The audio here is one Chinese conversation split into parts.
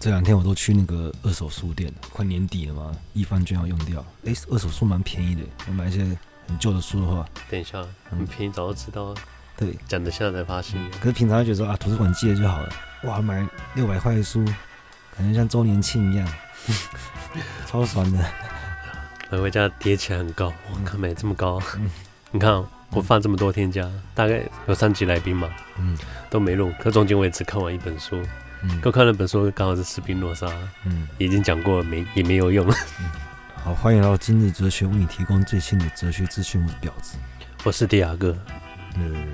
这两天我都去那个二手书店，快年底了嘛，一番就要用掉。哎，二手书蛮便宜的，我买一些很旧的书的话，等一下，很便宜，早就知道了。对，讲的现在才发现。可是平常就觉得说啊，图书馆借就好了。哇，买六百块的书，感觉像周年庆一样，超爽的。买回家叠起来很高，我看买这么高，嗯、你看、哦、我放这么多天假，嗯、大概有三集来宾嘛，嗯，都没录，可中间我也只看完一本书，嗯，我看了本书刚好是斯宾诺莎，嗯，已经讲过了，没也没有用了。嗯、好，欢迎来到今日哲学，为你提供最新的哲学资讯。我是婊子，我是迪亚哥，嗯，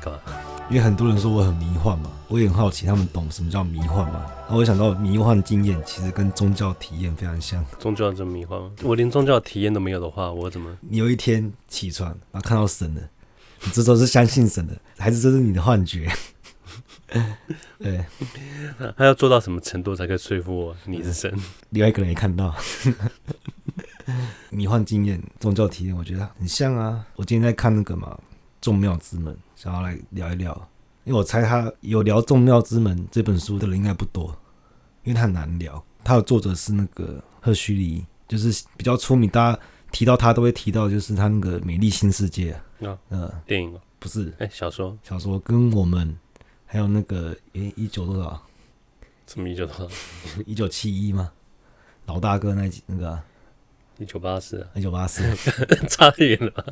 干嘛？因为很多人说我很迷幻嘛，我也很好奇他们懂什么叫迷幻嘛。然后我想到迷幻经验其实跟宗教体验非常像。宗教这么迷幻吗？我连宗教体验都没有的话，我怎么？你有一天起床，然后看到神了，你这时候是相信神的，还是这是你的幻觉？对，他要做到什么程度才可以说服我你是神？另外一个人也看到 迷幻经验、宗教体验，我觉得很像啊。我今天在看那个嘛。众庙之门，想要来聊一聊，因为我猜他有聊《众庙之门》这本书的人应该不多，因为他很难聊。他的作者是那个赫胥黎，就是比较出名，大家提到他都会提到，就是他那个《美丽新世界》啊，呃，电影不是，哎，小说，小说跟我们还有那个，诶，一九多少？什么一九多少？一九七一吗？老大哥那几那个、啊。一九八四，一九八四，差远了，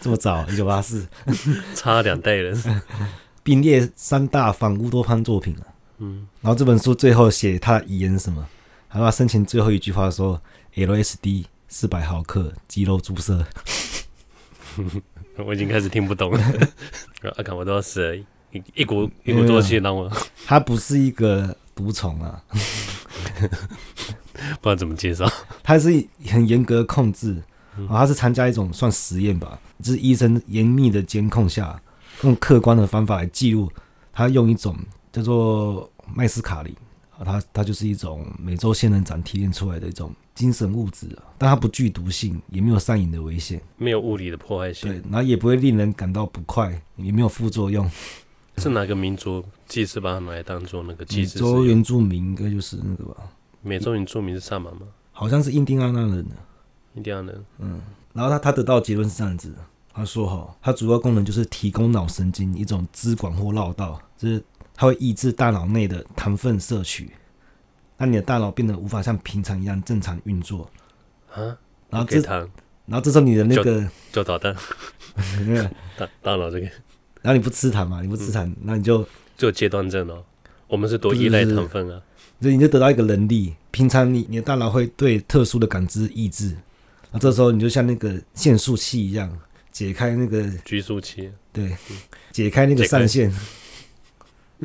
这么早？一九八四，差两代人，并列三大反乌托邦作品啊。嗯，然后这本书最后写他的遗言是什么？他说他生前最后一句话说：“LSD 四百毫克肌肉注射。”我已经开始听不懂了。阿卡我都要死了，一一股一股作气让我。他 不是一个毒虫啊。不知道怎么介绍，他是很严格的控制，啊，他是参加一种算实验吧，就是医生严密的监控下，用客观的方法来记录，他用一种叫做麦斯卡林，啊，它它就是一种美洲仙人掌提炼出来的一种精神物质，但它不具毒性，也没有上瘾的危险，没有物理的破坏性，对，然后也不会令人感到不快，也没有副作用。是哪个民族祭祀把它拿来当做那个祭祀？美洲原住民应该就是那个吧。美洲原住民是萨满吗？好像是印第安纳人的。印第安人，嗯。然后他他得到的结论是这样子，他说哈，它主要功能就是提供脑神经一种支管或绕道，就是它会抑制大脑内的糖分摄取，让你的大脑变得无法像平常一样正常运作。啊？然后这，然后这时候你的那个就导弹，大大脑这个，然后你不吃糖嘛？你不吃糖，那、嗯、你就就阶段症哦。我们是多依赖糖分啊。所以你就得到一个能力，平常你你的大脑会对特殊的感知抑制，那这时候你就像那个限速器一样，解开那个拘束期，对，解开那个上限。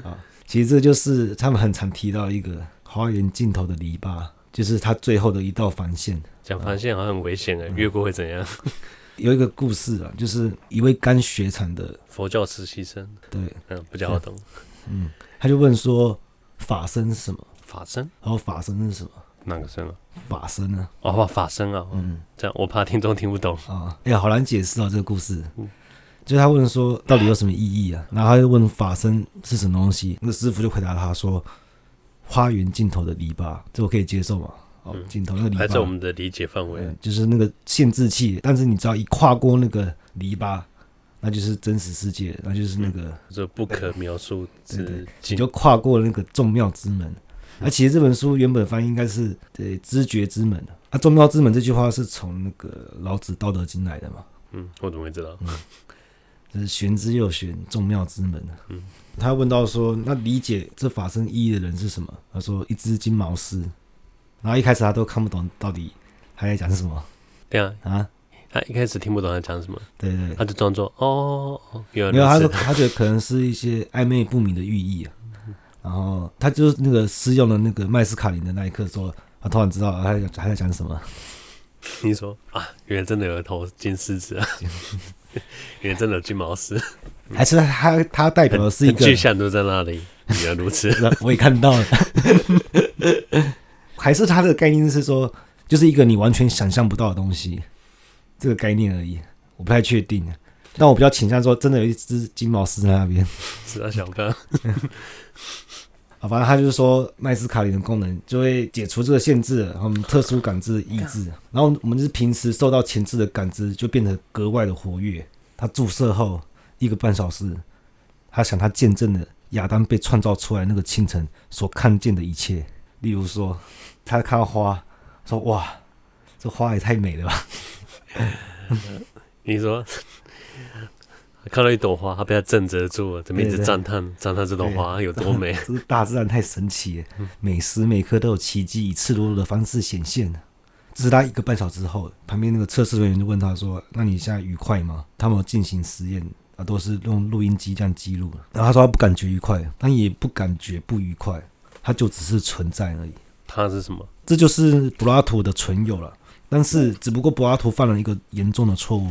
啊，其实这就是他们很常提到一个花园尽头的篱笆，就是它最后的一道防线。讲防线好像很危险哎，越过会怎样？有一个故事啊，就是一位肝血残的佛教实习生，对，嗯，比较好懂，嗯，他就问说法身是什么？法身，然后法身是什么？哪个身啊？法身啊？哦，法身啊。嗯，这样我怕听众听不懂啊。哎呀，好难解释啊，这个故事。嗯，就是他问说，到底有什么意义啊？然后他就问法身是什么东西？那个师傅就回答他说：“花园尽头的篱笆。”这我可以接受吗？哦，镜头那个篱笆还在我们的理解范围，就是那个限制器。但是你只要一跨过那个篱笆，那就是真实世界，那就是那个这不可描述之，你就跨过那个众妙之门。而其实这本书原本翻译应该是“对知觉之门”啊，“众妙之门”这句话是从那个老子《道德经》来的嘛？嗯，我怎么会知道？嗯，就是玄之又玄，众妙之门。嗯，他问到说：“那理解这法身意义的人是什么？”他说：“一只金毛狮。”然后一开始他都看不懂到底他在讲什么。对啊，啊，他一开始听不懂他讲什么。对对，他就装作哦，没有，他说他觉得可能是一些暧昧不明的寓意啊。然后他就是那个试用了那个麦斯卡林的那一刻，说他突然知道他在他在讲什么。你说啊，原来真的有一头金狮子啊，原来真的有金毛狮，还是他他代表的是一个具象都在那里，原来如此，我也看到了。还是他的概念是说，就是一个你完全想象不到的东西，这个概念而已，我不太确定。但我比较倾向说，真的有一只金毛狮在那边，是啊，小哥。啊，反正他就是说麦斯卡林的功能就会解除这个限制，然后我们特殊感知的抑制，然后我们就是平时受到前置的感知就变得格外的活跃。他注射后一个半小时，他想他见证了亚当被创造出来那个清晨所看见的一切，例如说他看到花，说哇，这花也太美了吧。你说。看到一朵花，他被他震慑住了，怎么一直赞叹赞叹这朵花有多美？这个大自然太神奇了，每时每刻都有奇迹以赤裸裸的方式显现。这是他一个半小时后，旁边那个测试人员就问他说：“那你现在愉快吗？”他们有进行实验啊，都是用录音机这样记录。然后他说他不感觉愉快，但也不感觉不愉快，他就只是存在而已。他是什么？这就是柏拉图的存有了。但是只不过柏拉图犯了一个严重的错误。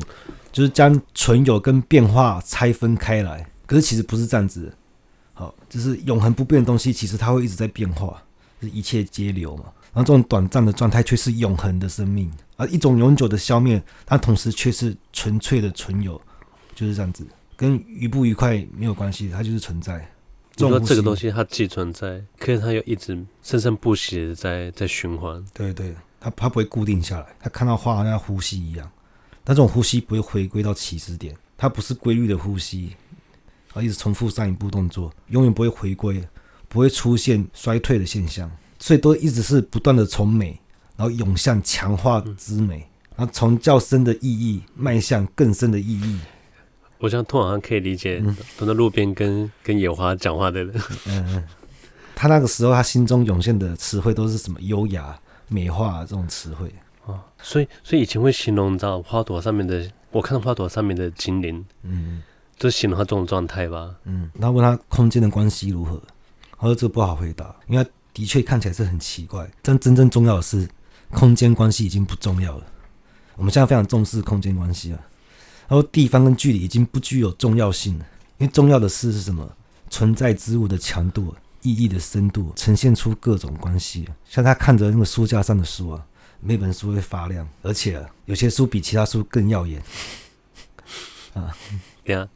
就是将存有跟变化拆分开来，可是其实不是这样子。好，就是永恒不变的东西，其实它会一直在变化，就是一切皆流嘛。然后这种短暂的状态却是永恒的生命，而一种永久的消灭，它同时却是纯粹的存有，就是这样子，跟愉不愉快没有关系，它就是存在。你说这个东西它既存在，可是它又一直生生不息的在在循环。对对，它它不会固定下来，它看到花好像呼吸一样。但这种呼吸不会回归到起始点，它不是规律的呼吸，而一直重复上一步动作，永远不会回归，不会出现衰退的现象，所以都一直是不断的从美，然后涌向强化之美，然后从较深的意义迈向更深的意义。我想通常可以理解，蹲在路边跟 跟野花讲话的人，嗯，他那个时候他心中涌现的词汇都是什么优雅、美化这种词汇。哦，所以所以以前会形容到花朵上面的，我看到花朵上面的精灵，嗯，就形容他这种状态吧，嗯。然后问他空间的关系如何，他说这个不好回答，因为的确看起来是很奇怪。但真正重要的是，空间关系已经不重要了。我们现在非常重视空间关系了。然后地方跟距离已经不具有重要性了，因为重要的事是什么？存在之物的强度、意义的深度，呈现出各种关系。像他看着那个书架上的书啊。每本书会发亮，而且有些书比其他书更耀眼。啊，对啊，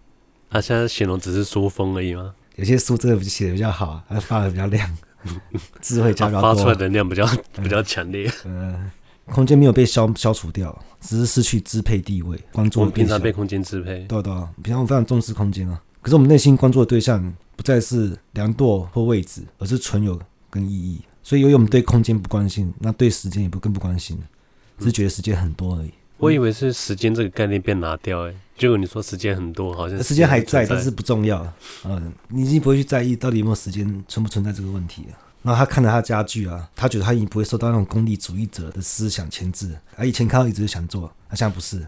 他现在形容只是书风而已吗？有些书真的写的比较好，它发的比较亮，智慧加比较多，发出来的能量比较比较强烈。嗯，空间没有被消消除掉，只是失去支配地位。关注我们平常被空间支配，对对，平常我们非常重视空间啊。可是我们内心关注的对象不再是量度或位置，而是存有跟意义。所以，由于我们对空间不关心，那对时间也不更不关心，只是觉得时间很多而已。嗯、我以为是时间这个概念被拿掉，哎，结果你说时间很多，好像时间还在，但是不重要。嗯，你已经不会去在意到底有没有时间存不存在这个问题了。然后他看着他的家具啊，他觉得他已经不会受到那种功利主义者的思想牵制。而以前看到椅子就想坐，他现在不是，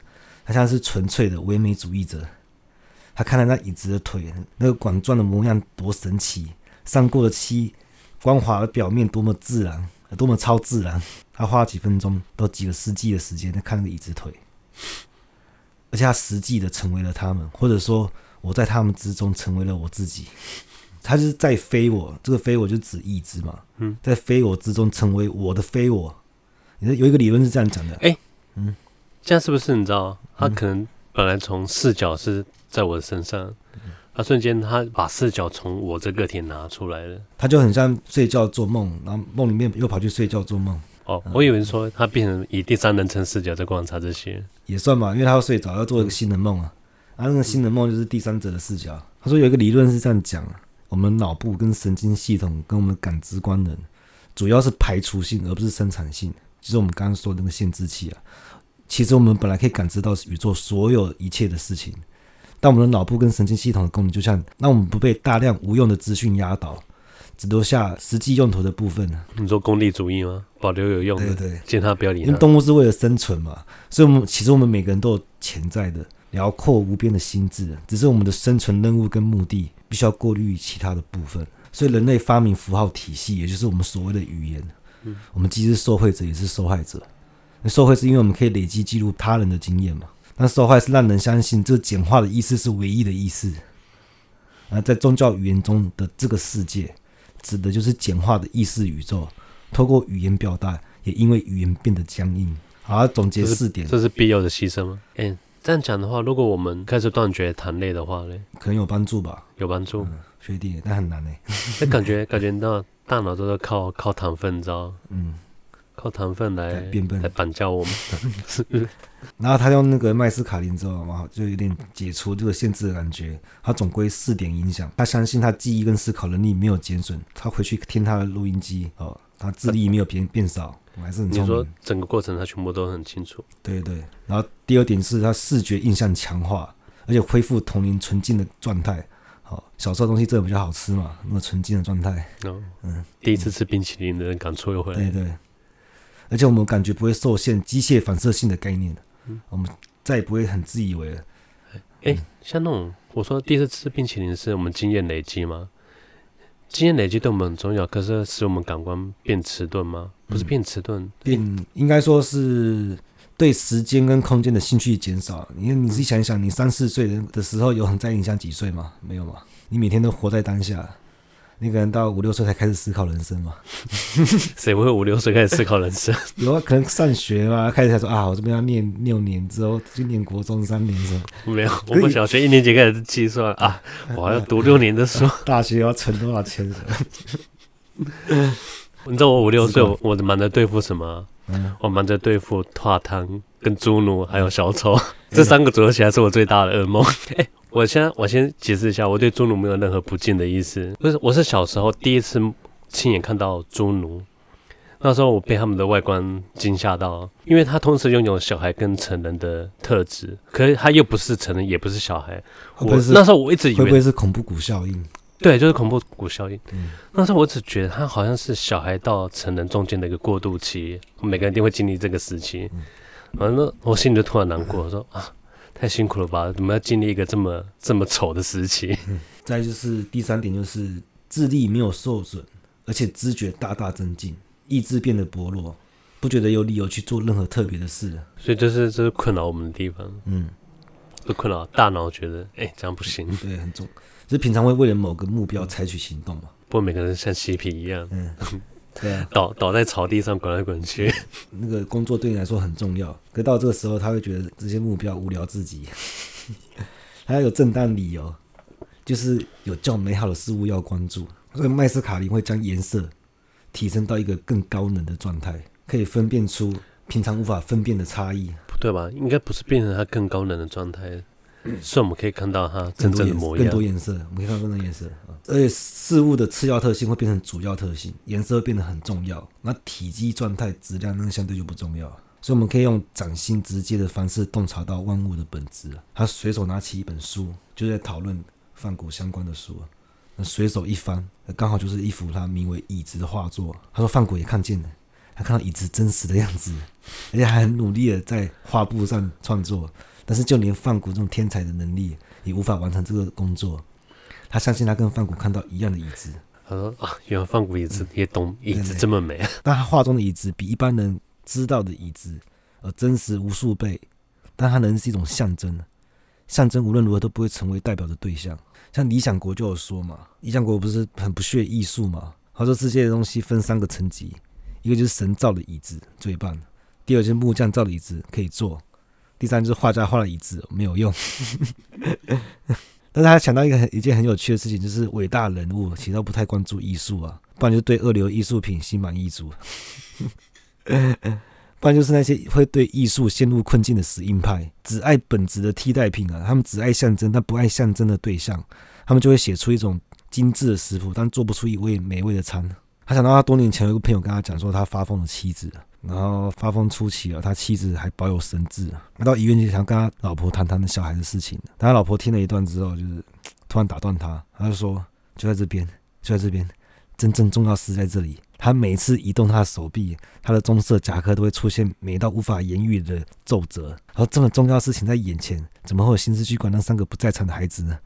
他现在是纯粹的唯美主义者。他看到那椅子的腿，那个管状的模样多神奇，上过的漆。光滑的表面多么自然，多么超自然！他花了几分钟，都几个世纪的时间在看那个椅子腿，而且他实际的成为了他们，或者说我在他们之中成为了我自己。他就是在非我，这个非我就指意志嘛。嗯，在非我之中成为我的非我。你说有一个理论是这样讲的，哎，嗯，这样是不是你知道？他可能本来从视角是在我的身上。他瞬间，他把视角从我这个体拿出来了，他就很像睡觉做梦，然后梦里面又跑去睡觉做梦。哦，我以为说他变成以第三人称视角在观察这些，也算吧，因为他要睡着，要做一个新的梦啊。啊，那个新的梦就是第三者的视角。他说有一个理论是这样讲：我们脑部跟神经系统跟我们的感知官能，主要是排除性而不是生产性，就是我们刚刚说的那个限制器啊。其实我们本来可以感知到宇宙所有一切的事情。但我们的脑部跟神经系统的功能，就像让我们不被大量无用的资讯压倒，只留下实际用途的部分。你说功利主义吗？保留有用的，对对，见他不要理他。因为动物是为了生存嘛，所以我们其实我们每个人都有潜在的辽阔无边的心智，只是我们的生存任务跟目的必须要过滤其他的部分。所以人类发明符号体系，也就是我们所谓的语言。嗯，我们既是受害者，也是受害者。那受害是因为我们可以累积记录他人的经验嘛。那受害是让人相信这简化的意思是唯一的意思。而在宗教语言中的这个世界，指的就是简化的意识宇宙。透过语言表达，也因为语言变得僵硬。好，总结四点，这是必要的牺牲吗？嗯，这样讲的话，如果我们开始断绝谈类的话呢，可能有帮助吧？有帮助。确定，但很难呢。那感觉感觉到大脑都是靠靠糖分，你知道？嗯。靠糖分来变笨来绑架我们，然后他用那个麦斯卡林之后嘛，就有点解除这个限制的感觉。他总归四点影响，他相信他记忆跟思考能力没有减损。他回去听他的录音机哦，他智力没有变变少，还是很聪明。你说整个过程他全部都很清楚。对对。然后第二点是他视觉印象强化，而且恢复童年纯净的状态。好，小时候东西真的比较好吃嘛，那么纯净的状态。哦，嗯，第一次吃冰淇淋的人感触又回来。对对。而且我们感觉不会受限机械反射性的概念，嗯、我们再也不会很自以为了。哎、欸，像那种我说第一次吃冰淇淋是我们经验累积吗？经验累积对我们很重要，可是使我们感官变迟钝吗？不是变迟钝，嗯、变应该说是对时间跟空间的兴趣减少。你看，你自己想一想，你三四岁的时候有很在意你像几岁吗？没有吗？你每天都活在当下。你可能到五六岁才开始思考人生嘛？谁会五六岁开始思考人生？有啊，可能上学嘛，开始才说啊，我这边要念六年之后，今年国中三年是吧？没有，我们小学一年级开始计算啊，我还要读六年的书，大学要存多少钱？你知道我五六岁，我忙着对付什么？我忙着对付拓汤、跟猪奴还有小丑，这三个组合起来是我最大的噩梦。我先我先解释一下，我对猪奴没有任何不敬的意思。不是，我是小时候第一次亲眼看到猪奴，那时候我被他们的外观惊吓到，因为他同时拥有小孩跟成人的特质，可是他又不是成人，也不是小孩。我那时候我一直以为会不会是恐怖谷效应？对，就是恐怖谷效应。嗯，那时候我只觉得他好像是小孩到成人中间的一个过渡期，每个人一定会经历这个时期。反正我心里就突然难过，我说啊。太辛苦了吧？怎么要经历一个这么这么丑的时期？嗯，再就是第三点，就是智力没有受损，而且知觉大大增进，意志变得薄弱，不觉得有理由去做任何特别的事。所以这是这是困扰我们的地方。嗯，不困扰大脑觉得，哎、欸，这样不行。对，很重，就是平常会为了某个目标采取行动嘛。不过每个人像嬉皮一样。嗯。对啊，倒倒在草地上滚来滚去。那个工作对你来说很重要，可到这个时候他会觉得这些目标无聊至极。他要有正当理由，就是有较美好的事物要关注。所以麦斯卡林会将颜色提升到一个更高能的状态，可以分辨出平常无法分辨的差异。不对吧？应该不是变成他更高能的状态。所以我们可以看到它真正的模样，更多颜色，我们可以看到更多颜色啊！而且事物的次要特性会变成主要特性，颜色会变得很重要。那体积、状态、质量那相对就不重要。所以我们可以用掌心直接的方式洞察到万物的本质。他随手拿起一本书，就在讨论梵谷相关的书。那随手一翻，刚好就是一幅他名为《椅子》的画作。他说梵谷也看见了，他看到椅子真实的样子，而且还很努力的在画布上创作。但是就连范谷这种天才的能力也无法完成这个工作。他相信他跟范谷看到一样的椅子。他说啊，原来范谷椅子也懂椅子这么美。嗯、但他画中的椅子比一般人知道的椅子呃真实无数倍。但它能是一种象征，象征无论如何都不会成为代表的对象。像理想国就有说嘛，理想国不是很不屑艺术嘛？他说世界的东西分三个层级，一个就是神造的椅子最棒，第二就是木匠造的椅子可以坐。第三就是画家画了椅子没有用，但是他想到一个很一件很有趣的事情，就是伟大人物其实都不太关注艺术啊，不然就对二流艺术品心满意足，不然就是那些会对艺术陷入困境的死硬派，只爱本质的替代品啊，他们只爱象征，但不爱象征的对象，他们就会写出一种精致的食谱，但做不出一味美味的餐。他想到他多年前有个朋友跟他讲说，他发疯的妻子。然后发疯初期了，他妻子还保有神智，来到医院就想跟他老婆谈谈的小孩的事情。但他老婆听了一段之后，就是突然打断他，他就说：“就在这边，就在这边，真正重要是在这里。”他每次移动他的手臂，他的棕色夹克都会出现美到无法言喻的皱褶。然后这么重要的事情在眼前，怎么会有心思去管那三个不在场的孩子呢？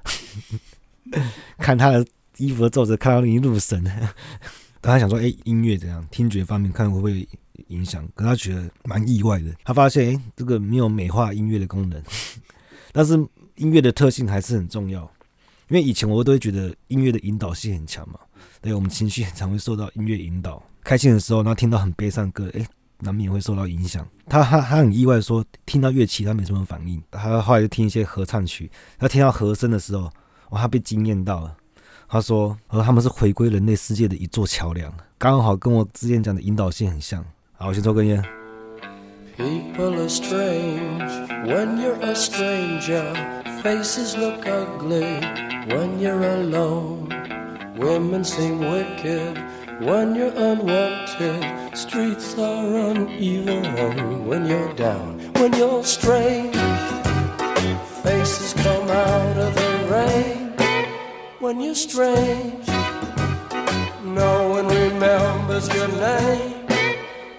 看他的衣服的皱褶，看到你入神。但他想说：“哎，音乐怎样？听觉方面看会不会？”影响，可他觉得蛮意外的。他发现，哎，这个没有美化音乐的功能，但是音乐的特性还是很重要。因为以前我都会觉得音乐的引导性很强嘛，对，我们情绪很常会受到音乐引导。开心的时候，然后听到很悲伤的歌，哎，难免会受到影响。他他他很意外说，听到乐器他没什么反应。他后来就听一些合唱曲，他听到和声的时候，哇，他被惊艳到了。他说，而他们是回归人类世界的一座桥梁，刚好跟我之前讲的引导性很像。好，我先抽根烟。People are strange when you're a stranger. Faces look ugly when you're alone. Women seem wicked when you're unwanted. Streets are uneven when you're down. When you're strange, faces come out of the rain. When you're strange, no one remembers your name.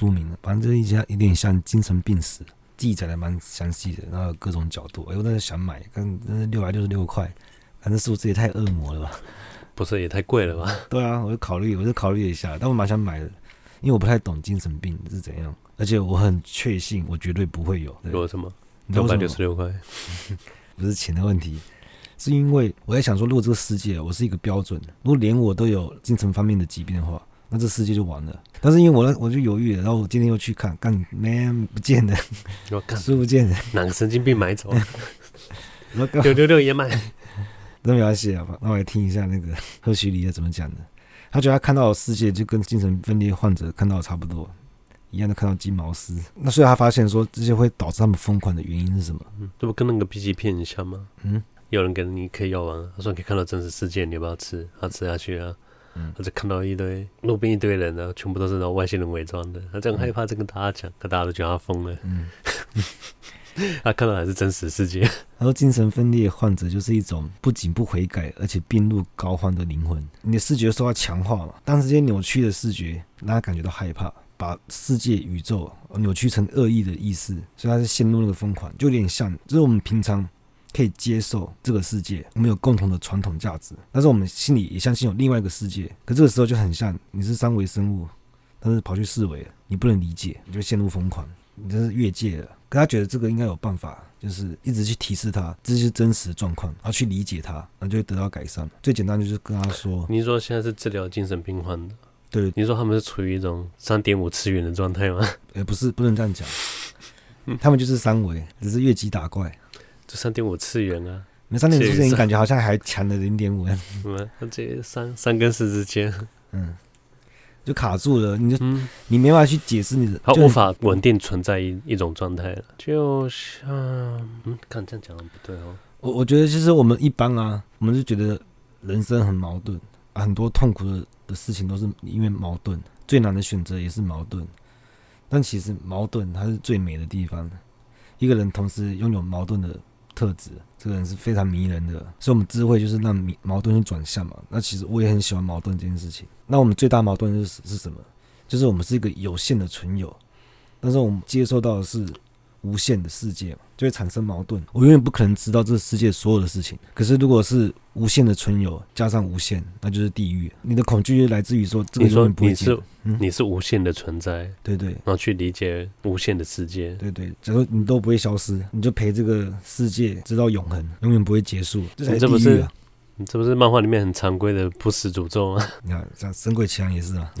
书名了，反正这一家有点像精神病史，记载的蛮详细的，然后各种角度。哎，我当时想买，但是六百六十六块，反正是不是也太恶魔了吧？不是也太贵了吧？对啊，我就考虑，我就考虑一下，但我蛮想买的，因为我不太懂精神病是怎样，而且我很确信我绝对不会有。有什么？六百六十六块，不是钱的问题，是因为我在想说，如果这个世界我是一个标准，如果连我都有精神方面的疾病的话。那这世界就完了。但是因为我呢，我就犹豫了。然后我今天又去看，干，man 不见了，书不见了，哪个神经病买走 了？六六六也买，那没关系啊。那我来听一下那个 赫胥黎怎么讲的。他觉得他看到的世界就跟精神分裂患者看到的差不多，一样的看到金毛狮。那所以他发现说，这些会导致他们疯狂的原因是什么？嗯，这不跟那个 B 级片很像吗？嗯，有人给你嗑药丸，他说可以看到真实世界，你要不要吃？他吃下去啊。嗯，他就看到一堆路边一堆人呢，全部都是那种外星人伪装的。他就很害怕，就跟大家讲，可大家都觉得他疯了。嗯，他看到还是真实世界。他说，精神分裂患者就是一种不仅不悔改，而且病入膏肓的灵魂。你的视觉受到强化嘛，当这些扭曲的视觉让他感觉到害怕，把世界宇宙扭曲成恶意的意思，所以他是陷入那个疯狂，就有点像，就是我们平常。可以接受这个世界，我们有共同的传统价值，但是我们心里也相信有另外一个世界。可这个时候就很像你是三维生物，但是跑去四维，你不能理解，你就陷入疯狂，你这是越界了。可他觉得这个应该有办法，就是一直去提示他这是真实的状况，然后去理解他，然后就会得到改善。最简单就是跟他说：“你说现在是治疗精神病患的，对？你说他们是处于一种三点五次元的状态吗？也不是，不能这样讲，他们就是三维，只是越级打怪。”就三点五次元啊，那三点五次元感觉好像还强了零点五。嗯，这三三跟四之间，嗯，就卡住了，你就、嗯、你没办法去解释你的，它无法稳定存在一一种状态了。就像，嗯，看这样讲的不对哦。我我觉得其实我们一般啊，我们就觉得人生很矛盾，很多痛苦的的事情都是因为矛盾，最难的选择也是矛盾。但其实矛盾它是最美的地方，一个人同时拥有矛盾的。特质，这个人是非常迷人的，所以我们智慧就是让矛盾去转向嘛。那其实我也很喜欢矛盾这件事情。那我们最大矛盾是是什么？就是我们是一个有限的存有，但是我们接受到的是无限的世界嘛，就会产生矛盾。我永远不可能知道这世界所有的事情。可是如果是无限的存有加上无限，那就是地狱。你的恐惧来自于说这个永远不会。你说你是、嗯、你是无限的存在，对对，然后去理解无限的世界，对对。假如你都不会消失，你就陪这个世界直到永恒，永远不会结束。这才是地狱啊！这不是，这不是漫画里面很常规的不死诅咒吗？你看，像《神鬼奇航》也是啊。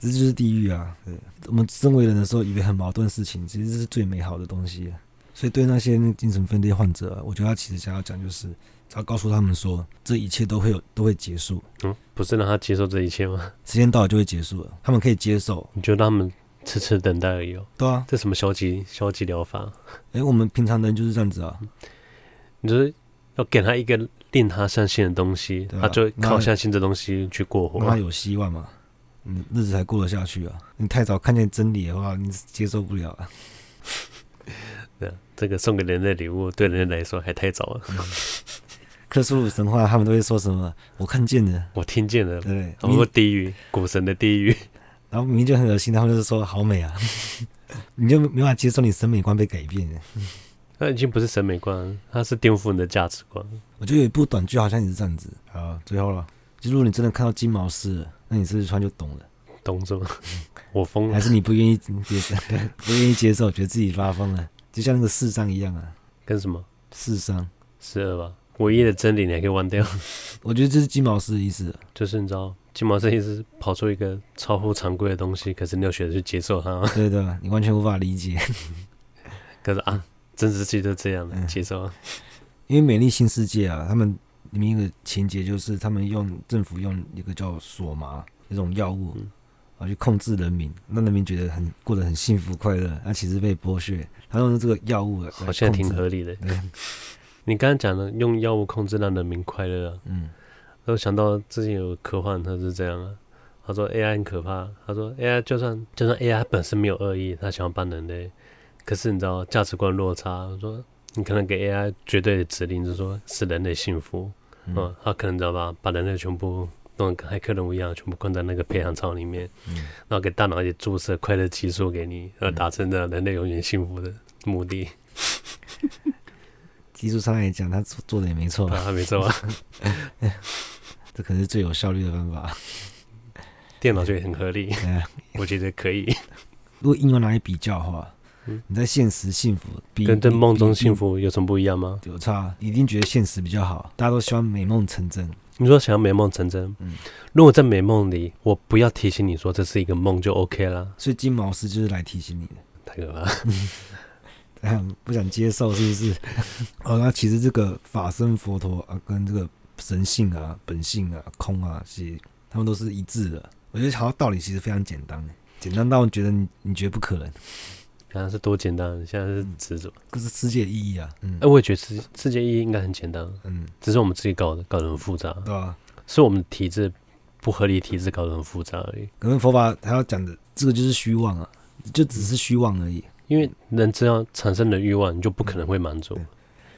这就是地狱啊！对，我们身为人的时候，以为很矛盾的事情，其实这是最美好的东西。所以对那些精神分裂患者啊，我觉得他其实想要讲就是，只要告诉他们说，这一切都会有，都会结束。嗯，不是让他接受这一切吗？时间到了就会结束了，他们可以接受。你觉得他们痴痴等待而已哦。对啊，这什么消极消极疗法？哎，我们平常人就是这样子啊。你就是要给他一个令他相信的东西，啊、他就靠相信这东西去过活，他有希望嘛。你日子才过得下去啊！你太早看见真理的话，你接受不了啊。对，这个送给人的礼物，对人类来说还太早了。克苏鲁神话，他们都会说什么？我看见了，我听见了，对，包括地狱，古神的地狱。然后明明就很恶心，他们就是说好美啊，你就没法接受你审美观被改变。那已经不是审美观，它是颠覆你的价值观。我觉得有一部短剧好像也是这样子好。最后了，就如果你真的看到金毛狮。那你试试穿就懂了？懂什么？我疯了？还是你不愿意接受？不愿意接受，觉得自己发疯了？就像那个四商一样啊？跟什么？四商？十二吧？唯一的真理你还可以忘掉？我觉得这是金毛狮的意思，就是你知道，金毛狮意思是跑出一个超乎常规的东西，可是你要选择去接受它。对对，你完全无法理解。可是啊，真实世界就这样的，嗯、接受。因为美丽新世界啊，他们。里面一个情节就是，他们用政府用一个叫索麻一种药物，啊去控制人民，让人民觉得很过得很幸福快乐，那其实被剥削。他用这个药物好像挺合理的。你刚刚讲的用药物控制让人民快乐啊，嗯，我想到之前有科幻，他是这样啊，他说 AI 很可怕，他说 AI 就算就算 AI 本身没有恶意，他想要帮人类，可是你知道价值观落差，他说你可能给 AI 绝对的指令，就是说是人类幸福。嗯，他可能知道吧，把人类全部弄跟骇客人物一样，全部关在那个培养槽里面，嗯，然后给大脑也注射快乐激素给你，而达成的人类永远幸福的目的。技术上来讲，他做做的也没错，啊，没错啊，这可能是最有效率的方法。电脑就很合理，我觉得可以。如果应用拿来比较的话。你在现实幸福比跟在梦中幸福有什么不一样吗？有差，一定觉得现实比较好。大家都希望美梦成真。你说想要美梦成真，嗯，如果在美梦里，我不要提醒你说这是一个梦就 OK 了。所以金毛狮就是来提醒你的，太可怕 不想接受是不是？哦，那其实这个法身佛陀啊，跟这个神性啊、本性啊、空啊，其实他们都是一致的。我觉得好像道理其实非常简单，简单到觉得你你觉得不可能。刚刚是多简单，现在是指什么？这是世界意义啊！嗯，哎，我也觉得世世界意义应该很简单，嗯，只是我们自己搞的搞得很复杂，对啊，是我们体制不合理，体制搞得很复杂而已。可能佛法他要讲的这个就是虚妄啊，就只是虚妄而已。因为人只要产生了欲望，你就不可能会满足，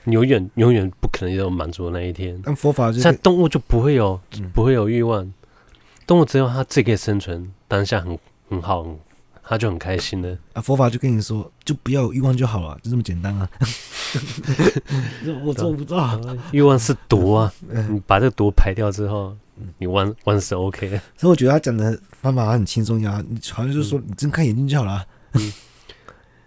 你永远永远不可能有满足的那一天。但佛法就是像动物就不会有不会有欲望，动物只有它自己可以生存，当下很很好。他就很开心的啊！佛法就跟你说，就不要有欲望就好了，就这么简单啊！我做不到，欲望是毒啊！你把这个毒排掉之后，你万万事 OK。所以我觉得他讲的方法很轻松呀，你好像就是说你睁开眼睛就好了。嗯，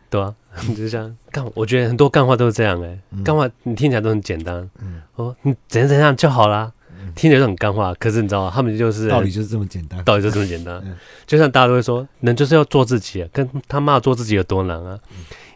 对啊，就这样干。我觉得很多干话都是这样哎，干话你听起来都很简单。嗯，哦，你怎样怎样就好了。听起来就很干话，可是你知道吗？他们就是道理就是这么简单，道理就这么简单。就像大家都会说，人就是要做自己啊，跟他妈做自己有多难啊？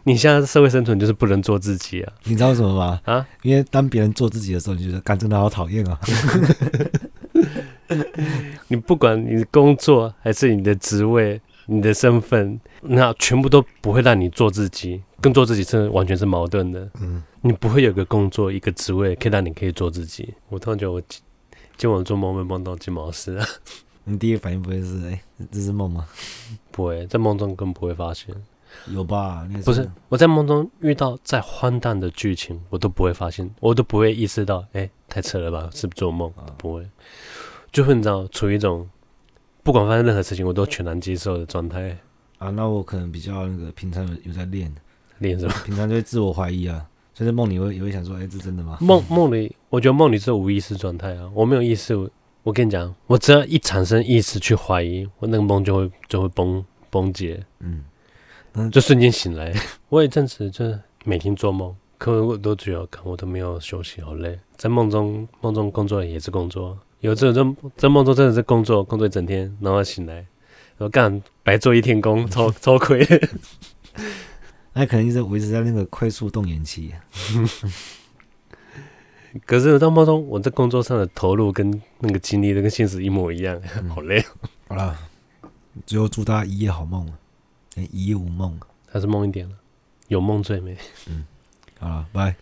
你现在社会生存就是不能做自己啊？你知道为什么吗？啊，因为当别人做自己的时候，你觉得干真的好讨厌啊！你不管你的工作还是你的职位、你的身份，那全部都不会让你做自己，跟做自己是完全是矛盾的。嗯，你不会有个工作、一个职位可以让你可以做自己。我突然觉得我。今晚做梦会梦到金毛狮啊！你第一反应不会是哎、欸，这是梦吗？不会，在梦中更不会发现。有吧？不是，我在梦中遇到再荒诞的剧情，我都不会发现，我都不会意识到，哎、欸，太扯了吧？是不是做梦？啊、不会，就会你知道，处于一种不管发生任何事情，我都全然接受的状态。啊，那我可能比较那个平常有在练，练什么？平常就会自我怀疑啊，所以在梦里会也会想说，哎、欸，这真的吗？梦梦里，我觉得梦里是无意识状态啊，我没有意识。我跟你讲，我只要一产生意识去怀疑，我那个梦就会就会崩崩解，嗯，就瞬间醒来。我有一阵子就每天做梦，可我都觉得看我都没有休息，好累。在梦中梦中工作也是工作，有这种在梦中真的是工作工作一整天，然后醒来，然后干白做一天工，超超亏。那可能一直维持在那个快速动员期。可是到梦中，我在工作上的投入跟那个精力都跟现实一模一样，嗯、好累。好了，最后祝大家一夜好梦，一夜无梦，还是梦一点了，有梦最美。嗯，好了，拜。